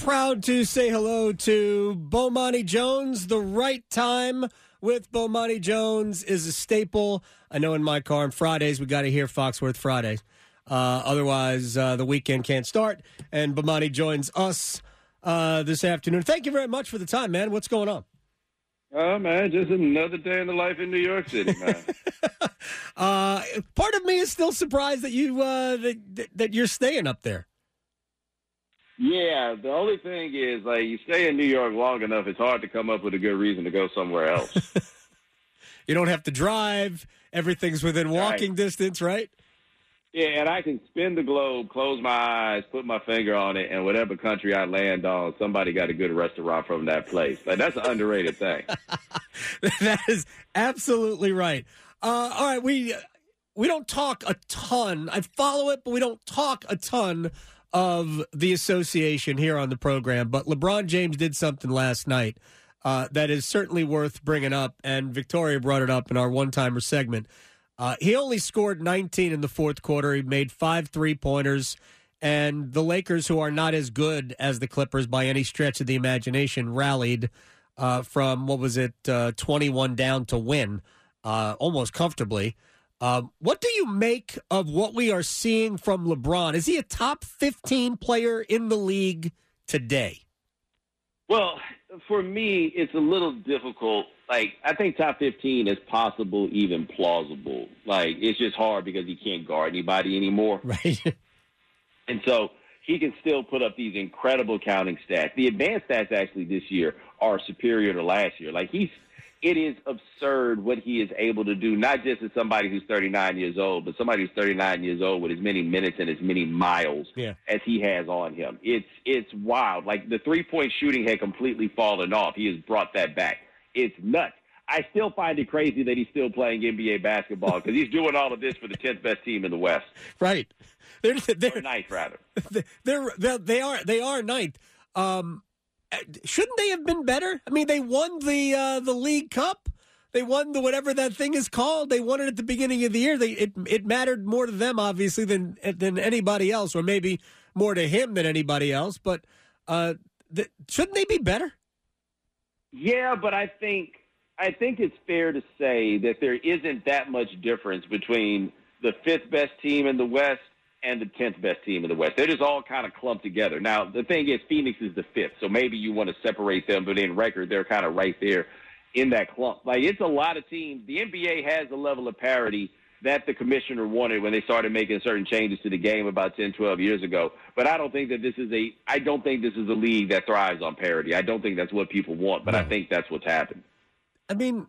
proud to say hello to Bomani Jones. The right time with Bomani Jones is a staple. I know in my car on Fridays we got to hear Foxworth Fridays. Uh, otherwise, uh, the weekend can't start. And Bomani joins us uh, this afternoon. Thank you very much for the time, man. What's going on? Oh man, just another day in the life in New York City, man. uh, part of me is still surprised that you uh, that, that you're staying up there. Yeah, the only thing is, like, you stay in New York long enough, it's hard to come up with a good reason to go somewhere else. you don't have to drive. Everything's within walking right. distance, right? Yeah, and I can spin the globe, close my eyes, put my finger on it, and whatever country I land on, somebody got a good restaurant from that place. Like that's an underrated thing. that is absolutely right. Uh, all right, we we don't talk a ton. I follow it, but we don't talk a ton of the association here on the program. But LeBron James did something last night uh, that is certainly worth bringing up, and Victoria brought it up in our one timer segment. Uh, he only scored 19 in the fourth quarter. He made five three pointers. And the Lakers, who are not as good as the Clippers by any stretch of the imagination, rallied uh, from, what was it, uh, 21 down to win uh, almost comfortably. Um, what do you make of what we are seeing from LeBron? Is he a top 15 player in the league today? Well, for me, it's a little difficult. Like, I think top 15 is possible, even plausible. Like, it's just hard because he can't guard anybody anymore. Right. and so he can still put up these incredible counting stats. The advanced stats actually this year are superior to last year. Like, he's it is absurd what he is able to do, not just as somebody who's 39 years old, but somebody who's 39 years old with as many minutes and as many miles yeah. as he has on him. It's it's wild. Like the three point shooting had completely fallen off. He has brought that back. It's nuts. I still find it crazy that he's still playing NBA basketball because he's doing all of this for the 10th best team in the West. Right. They're, they're ninth, rather. They're, they're, they are they are ninth. Um, shouldn't they have been better? I mean, they won the uh, the League Cup. They won the whatever that thing is called. They won it at the beginning of the year. They it it mattered more to them obviously than than anybody else, or maybe more to him than anybody else. But uh, th- shouldn't they be better? Yeah, but I think I think it's fair to say that there isn't that much difference between the fifth best team in the West and the 10th best team in the West. They're just all kind of clumped together. Now, the thing is, Phoenix is the fifth, so maybe you want to separate them, but in record, they're kind of right there in that clump. Like, it's a lot of teams. The NBA has a level of parity that the commissioner wanted when they started making certain changes to the game about 10, 12 years ago. But I don't think that this is a, I don't think this is a league that thrives on parity. I don't think that's what people want, but no. I think that's what's happened. I mean,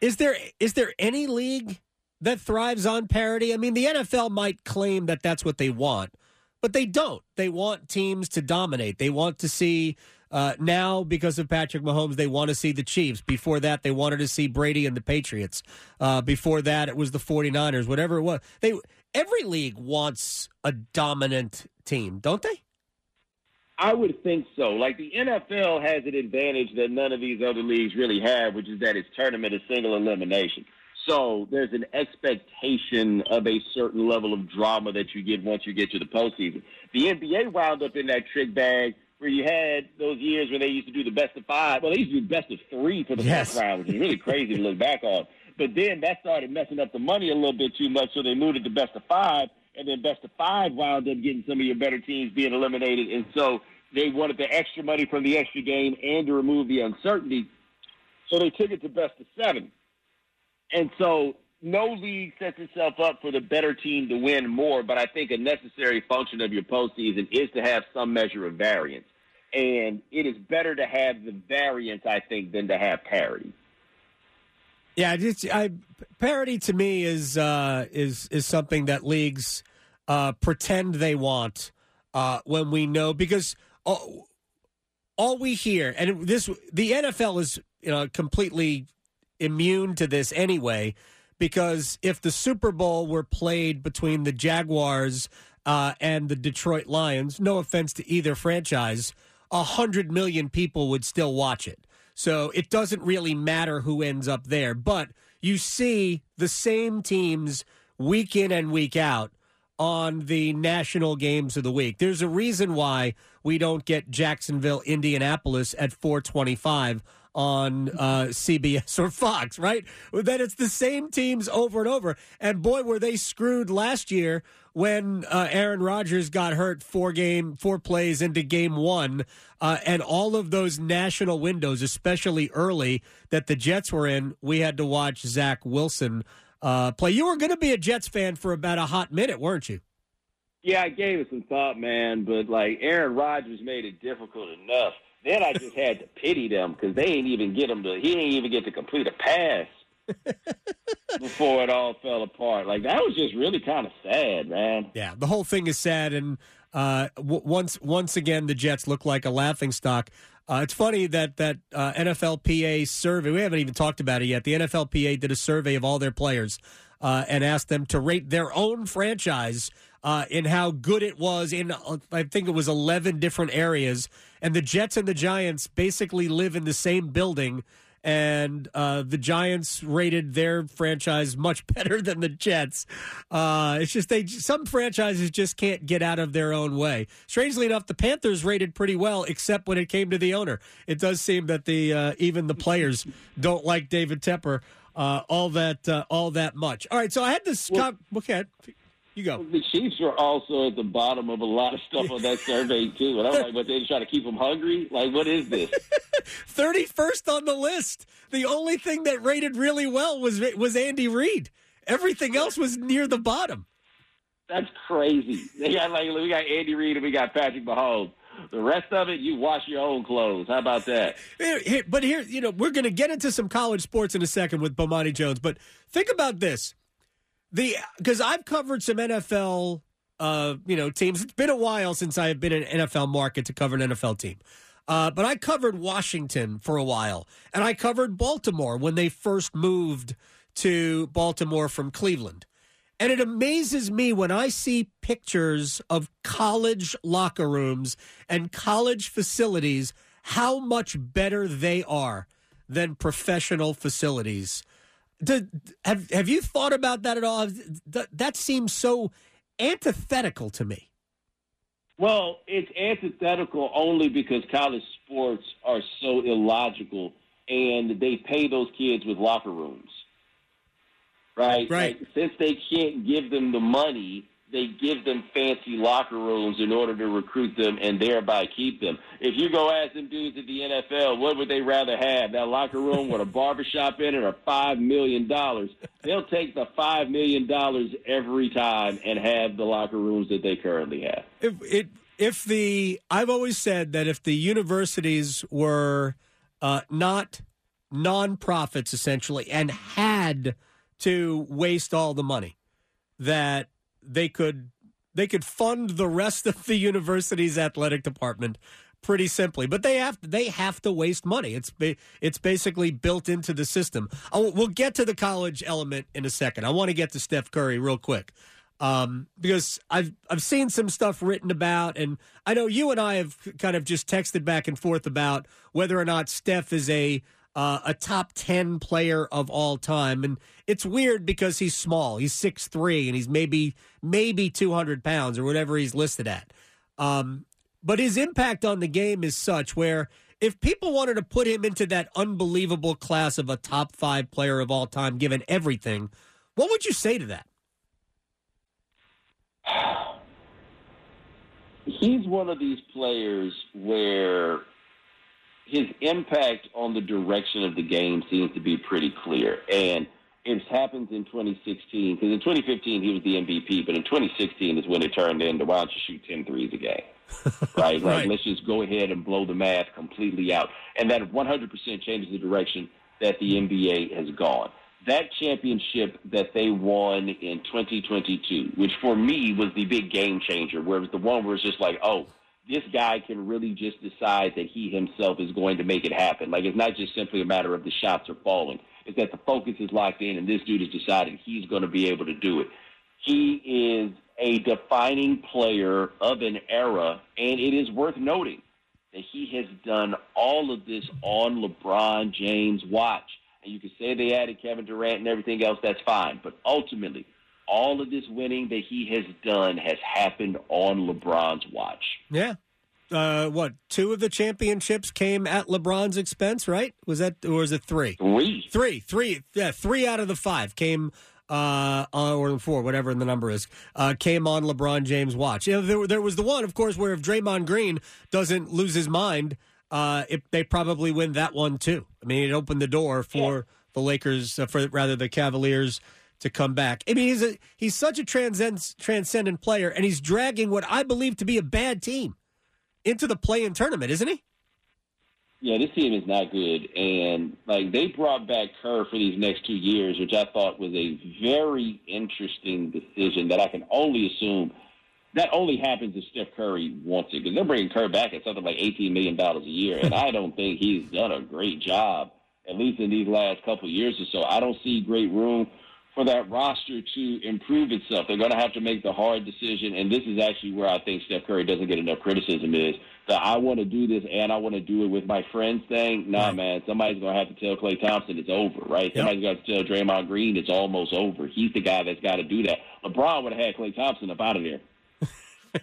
is there is there any league that thrives on parity. I mean, the NFL might claim that that's what they want, but they don't. They want teams to dominate. They want to see uh, now because of Patrick Mahomes, they want to see the Chiefs. Before that, they wanted to see Brady and the Patriots. Uh, before that, it was the 49ers, whatever it was. They every league wants a dominant team, don't they? I would think so. Like the NFL has an advantage that none of these other leagues really have, which is that its tournament is single elimination. So there's an expectation of a certain level of drama that you get once you get to the postseason. The NBA wound up in that trick bag where you had those years when they used to do the best of five. Well, they used to do best of three for the yes. first round, which is really crazy to look back on. But then that started messing up the money a little bit too much, so they moved it to best of five, and then best of five wound up getting some of your better teams being eliminated, and so they wanted the extra money from the extra game and to remove the uncertainty, so they took it to best of seven. And so no league sets itself up for the better team to win more, but I think a necessary function of your postseason is to have some measure of variance. And it is better to have the variance, I think, than to have parity. Yeah, just I, parity to me is uh, is is something that leagues uh, pretend they want uh, when we know because all, all we hear and this the NFL is you know completely immune to this anyway, because if the Super Bowl were played between the Jaguars uh, and the Detroit Lions, no offense to either franchise, a hundred million people would still watch it. So it doesn't really matter who ends up there. But you see the same teams week in and week out on the national games of the week. There's a reason why we don't get Jacksonville, Indianapolis at 425 on uh, CBS or Fox, right? That it's the same teams over and over. And boy, were they screwed last year when uh, Aaron Rodgers got hurt four game, four plays into game one, uh, and all of those national windows, especially early that the Jets were in, we had to watch Zach Wilson uh, play. You were going to be a Jets fan for about a hot minute, weren't you? Yeah, I gave it some thought, man, but like Aaron Rodgers made it difficult enough. Then I just had to pity them because they ain't even get him to. He ain't even get to complete a pass before it all fell apart. Like that was just really kind of sad, man. Yeah, the whole thing is sad, and uh, w- once once again the Jets look like a laughing stock. Uh, it's funny that that uh, NFLPA survey. We haven't even talked about it yet. The NFLPA did a survey of all their players uh, and asked them to rate their own franchise uh, in how good it was in. Uh, I think it was eleven different areas, and the Jets and the Giants basically live in the same building and uh, the Giants rated their franchise much better than the Jets. Uh, it's just they some franchises just can't get out of their own way. Strangely enough, the Panthers rated pretty well, except when it came to the owner. It does seem that the uh, even the players don't like David Tepper uh, all that uh, all that much. All right, so I had this. Well, okay. You go. The Chiefs were also at the bottom of a lot of stuff on that survey too, and I'm like, "What they trying to keep them hungry? Like, what is this?" Thirty first on the list. The only thing that rated really well was was Andy Reid. Everything else was near the bottom. That's crazy. They got like we got Andy Reid and we got Patrick Mahomes. The rest of it, you wash your own clothes. How about that? Here, here, but here, you know, we're going to get into some college sports in a second with Bomani Jones. But think about this: the because I've covered some NFL, uh, you know, teams. It's been a while since I have been in an NFL market to cover an NFL team. Uh, but I covered Washington for a while, and I covered Baltimore when they first moved to Baltimore from Cleveland. And it amazes me when I see pictures of college locker rooms and college facilities how much better they are than professional facilities. Did, have have you thought about that at all? That, that seems so antithetical to me. Well, it's antithetical only because college sports are so illogical, and they pay those kids with locker rooms, right? Right. Like, since they can't give them the money, they give them fancy locker rooms in order to recruit them and thereby keep them. If you go ask them dudes at the NFL, what would they rather have? That locker room with a barbershop in it or $5 million? They'll take the $5 million every time and have the locker rooms that they currently have. If, it, if the, I've always said that if the universities were uh, not nonprofits essentially and had to waste all the money, that they could they could fund the rest of the university's athletic department pretty simply. But they have they have to waste money. It's it's basically built into the system. I'll, we'll get to the college element in a second. I want to get to Steph Curry real quick. Um, because I've I've seen some stuff written about, and I know you and I have kind of just texted back and forth about whether or not Steph is a uh, a top 10 player of all time. And it's weird because he's small. He's six three, and he's maybe maybe 200 pounds or whatever he's listed at. Um, but his impact on the game is such where if people wanted to put him into that unbelievable class of a top five player of all time, given everything, what would you say to that? He's one of these players where his impact on the direction of the game seems to be pretty clear. And it happens in 2016, because in 2015 he was the MVP, but in 2016 is when it turned into why don't you shoot 10 threes a game? right? Like, right. let's just go ahead and blow the math completely out. And that 100% changes the direction that the NBA has gone. That championship that they won in 2022, which for me was the big game changer, where it was the one where it's just like, oh, this guy can really just decide that he himself is going to make it happen. Like it's not just simply a matter of the shots are falling. It's that the focus is locked in and this dude has decided he's going to be able to do it. He is a defining player of an era, and it is worth noting that he has done all of this on LeBron James' watch. And you can say they added Kevin Durant and everything else, that's fine. But ultimately, all of this winning that he has done has happened on LeBron's watch. Yeah. Uh, what two of the championships came at LeBron's expense, right? Was that or was it three? Three, three, three. Yeah, three out of the five came uh, or four, whatever the number is, uh, came on LeBron James' watch. You know, there, there was the one, of course, where if Draymond Green doesn't lose his mind, uh, it, they probably win that one too. I mean, it opened the door for yeah. the Lakers, uh, for rather the Cavaliers to come back. I mean, he's a, he's such a transcend, transcendent player, and he's dragging what I believe to be a bad team into the play-in tournament, isn't he? Yeah, this team is not good, and like they brought back Kerr for these next two years, which I thought was a very interesting decision that I can only assume that only happens if Steph Curry wants it because they're bringing Kerr back at something like eighteen million dollars a year, and I don't think he's done a great job at least in these last couple years or so. I don't see great room for that roster to improve itself. They're going to have to make the hard decision, and this is actually where I think Steph Curry doesn't get enough criticism is that I want to do this and I want to do it with my friends thing. Nah, right. man, somebody's going to have to tell Klay Thompson it's over, right? Yep. Somebody's got to tell Draymond Green it's almost over. He's the guy that's got to do that. LeBron would have had Klay Thompson up out of there.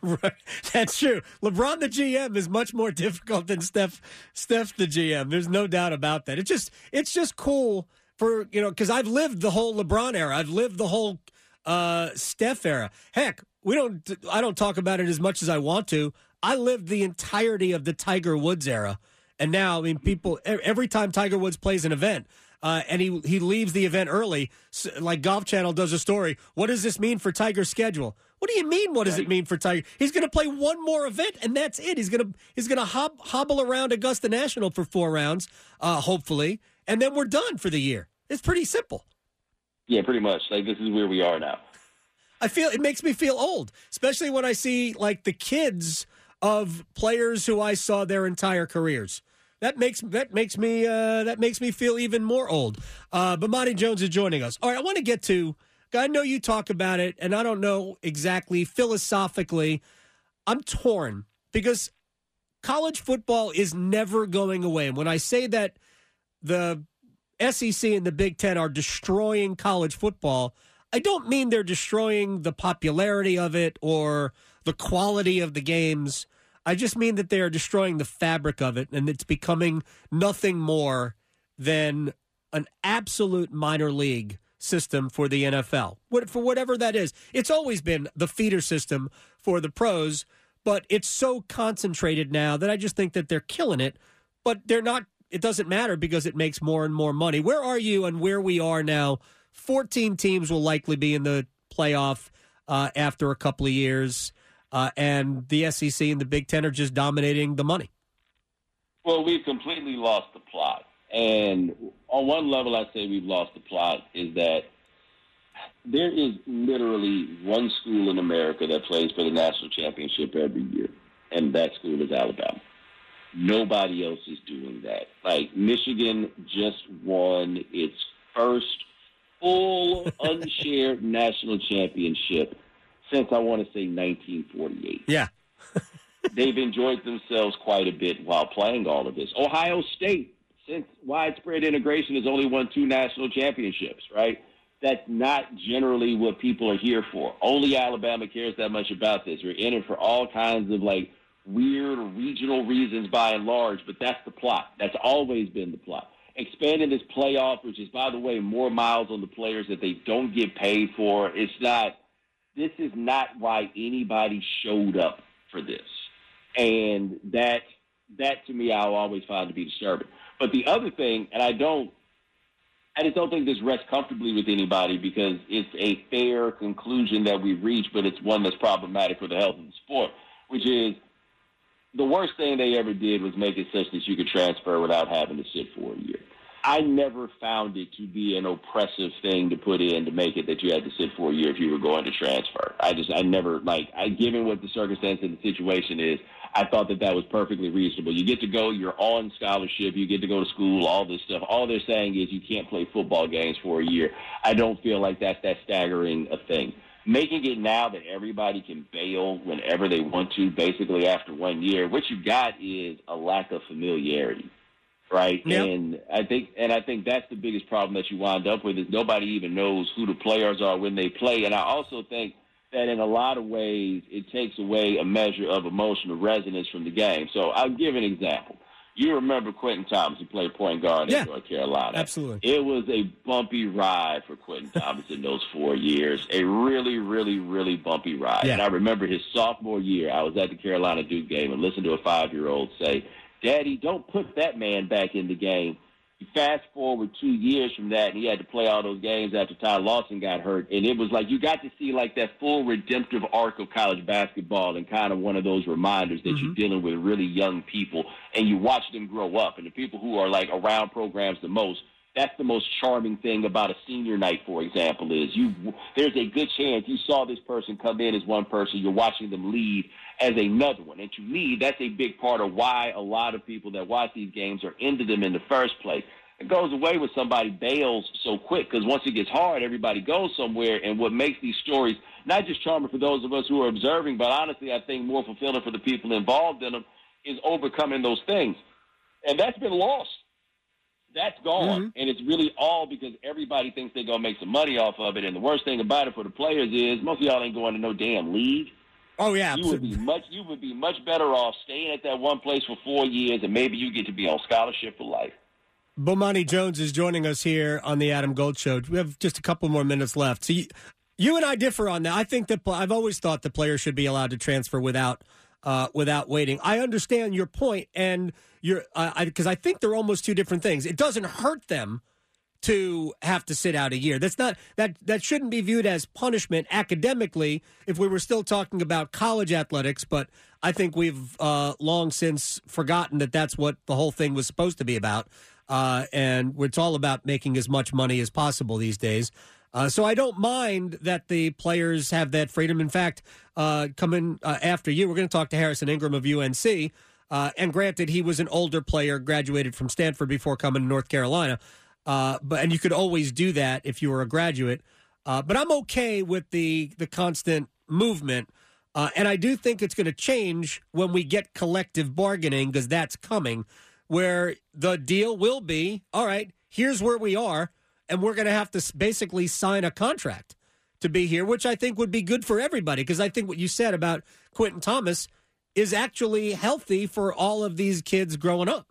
right. That's true. LeBron the GM is much more difficult than Steph Steph the GM. There's no doubt about that. It's just it's just cool for you know because I've lived the whole LeBron era. I've lived the whole uh, Steph era. Heck, we don't. I don't talk about it as much as I want to. I lived the entirety of the Tiger Woods era, and now I mean, people every time Tiger Woods plays an event. Uh, and he he leaves the event early. like Golf Channel does a story. What does this mean for Tiger's schedule? What do you mean? What does it mean for Tiger? He's going to play one more event, and that's it. He's going to he's going to hob, hobble around Augusta National for four rounds, uh, hopefully, and then we're done for the year. It's pretty simple. Yeah, pretty much. Like this is where we are now. I feel it makes me feel old, especially when I see like the kids of players who I saw their entire careers. That makes that makes me uh, that makes me feel even more old. Uh, but Bomani Jones is joining us. All right, I want to get to. I know you talk about it, and I don't know exactly philosophically. I'm torn because college football is never going away. And when I say that the SEC and the Big Ten are destroying college football, I don't mean they're destroying the popularity of it or the quality of the games. I just mean that they are destroying the fabric of it and it's becoming nothing more than an absolute minor league system for the NFL. For whatever that is. It's always been the feeder system for the pros, but it's so concentrated now that I just think that they're killing it, but they're not it doesn't matter because it makes more and more money. Where are you and where we are now? 14 teams will likely be in the playoff uh, after a couple of years, uh, and the SEC and the Big Ten are just dominating the money. Well, we've completely lost the plot. And on one level, I say we've lost the plot is that there is literally one school in America that plays for the national championship every year, and that school is Alabama. Nobody else is doing that. Like Michigan just won its first full unshared national championship since I want to say 1948. Yeah. They've enjoyed themselves quite a bit while playing all of this. Ohio State, since widespread integration, has only won two national championships, right? That's not generally what people are here for. Only Alabama cares that much about this. We're in it for all kinds of like weird regional reasons by and large, but that's the plot. That's always been the plot. Expanding this playoff, which is, by the way, more miles on the players that they don't get paid for. It's not, this is not why anybody showed up for this. And that, that to me, I'll always find to be disturbing. But the other thing, and I don't, I just don't think this rests comfortably with anybody because it's a fair conclusion that we've reached, but it's one that's problematic for the health of the sport, which is the worst thing they ever did was make it such that you could transfer without having to sit for a year. I never found it to be an oppressive thing to put in to make it that you had to sit for a year if you were going to transfer. I just, I never, like, I, given what the circumstance and the situation is, I thought that that was perfectly reasonable. You get to go, you're on scholarship, you get to go to school, all this stuff. All they're saying is you can't play football games for a year. I don't feel like that's that staggering a thing making it now that everybody can bail whenever they want to, basically after one year, what you got is a lack of familiarity, right? Yep. And I think and I think that's the biggest problem that you wind up with is nobody even knows who the players are when they play. And I also think that in a lot of ways it takes away a measure of emotional resonance from the game. So I'll give an example. You remember Quentin Thomas, who played point guard Yeah. in North Carolina. Absolutely. It was a bumpy ride for Quentin Thomas in those four years. A really, really, really bumpy ride. Yeah. And I remember his sophomore year, I was at the Carolina Duke game and listened to a five year old say, Daddy, don't put that man back in the game. You fast forward two years from that, and he had to play all those games after Ty Lawson got hurt. And it was like you got to see like that full redemptive arc of college basketball and kind of one of those reminders that you're mm-hmm. dealing with really young people and you watch them grow up. And the people who are like around programs the most, that's the most charming thing about a senior night, for example, is you there's a good chance you saw this person come in as one person, you're watching them leave as another one. And to me, that's a big part of why a lot of people that watch these games are into them in the first place. It goes away when somebody bails so quick because once it gets hard, everybody goes somewhere. And what makes these stories not just charming for those of us who are observing, but honestly, I think more fulfilling for the people involved in them is overcoming those things. And that's been lost. That's gone. Mm-hmm. And it's really all because everybody thinks they're going to make some money off of it. And the worst thing about it for the players is most of y'all ain't going to no damn league. Oh yeah, You would be much you would be much better off staying at that one place for four years and maybe you get to be on scholarship for life. Bomani Jones is joining us here on the Adam Gold Show. We have just a couple more minutes left. So you, you and I differ on that. I think that I've always thought the players should be allowed to transfer without uh, without waiting. I understand your point, and you're because I think they're almost two different things. It doesn't hurt them to have to sit out a year. That's not that that shouldn't be viewed as punishment academically if we were still talking about college athletics, but I think we've uh, long since forgotten that that's what the whole thing was supposed to be about. Uh, and it's all about making as much money as possible these days. Uh, so I don't mind that the players have that freedom. In fact, uh, coming uh, after you, we're going to talk to Harrison Ingram of UNC. Uh, and granted, he was an older player, graduated from Stanford before coming to North Carolina. Uh, but and you could always do that if you were a graduate. Uh, but I'm okay with the the constant movement, and I do think it's going to change when we get collective bargaining because that's coming, where the deal will be all right. Here's where we are, and we're going to have to basically sign a contract to be here, which I think would be good for everybody because I think what you said about Quentin Thomas is actually healthy for all of these kids growing up.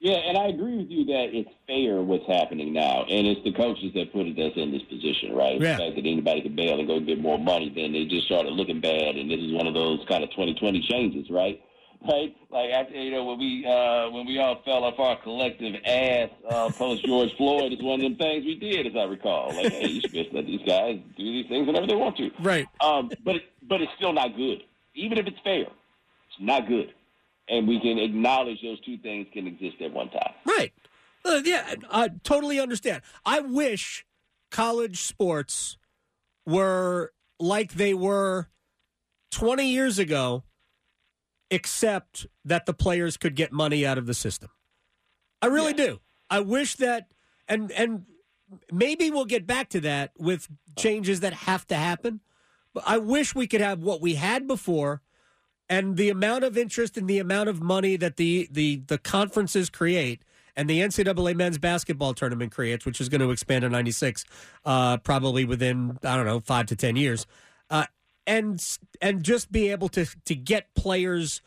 Yeah, and I agree with you that it's fair what's happening now, and it's the coaches that put us in this position, right? Yeah. The fact that anybody could bail and go get more money, then they just started looking bad, and this is one of those kind of 2020 changes, right? Right, like after you know when we uh, when we all fell off our collective ass uh, post George Floyd, it's one of them things we did, as I recall. Like, hey, you should just let these guys do these things whenever they want to. Right. Um, but it, but it's still not good. Even if it's fair, it's not good. And we can acknowledge those two things can exist at one time. Right. Uh, yeah, I totally understand. I wish college sports were like they were 20 years ago, except that the players could get money out of the system. I really do. I wish that, and and maybe we'll get back to that with changes that have to happen. But I wish we could have what we had before, and the amount of interest and the amount of money that the the the conferences create and the NCAA men's basketball tournament creates, which is going to expand to 96, uh, probably within I don't know five to ten years, and and just be able to to get players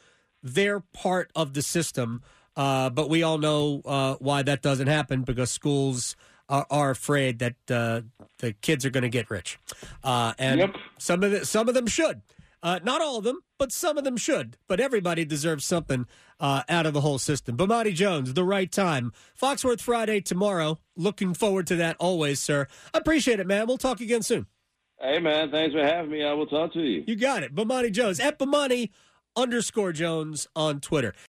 their part of the system. Uh, but we all know uh, why that doesn't happen because schools are, are afraid that uh, the kids are going to get rich, uh, and Yep. some of the, some of them should. Uh, not all of them, but some of them should. But everybody deserves something uh, out of the whole system. Bomani Jones, the right time. Foxworth Friday tomorrow. Looking forward to that always, sir. Appreciate it, man. We'll talk again soon. Hey, man, thanks for having me. I will talk to you. You got it. Bomani Jones at Bomani underscore Jones on Twitter.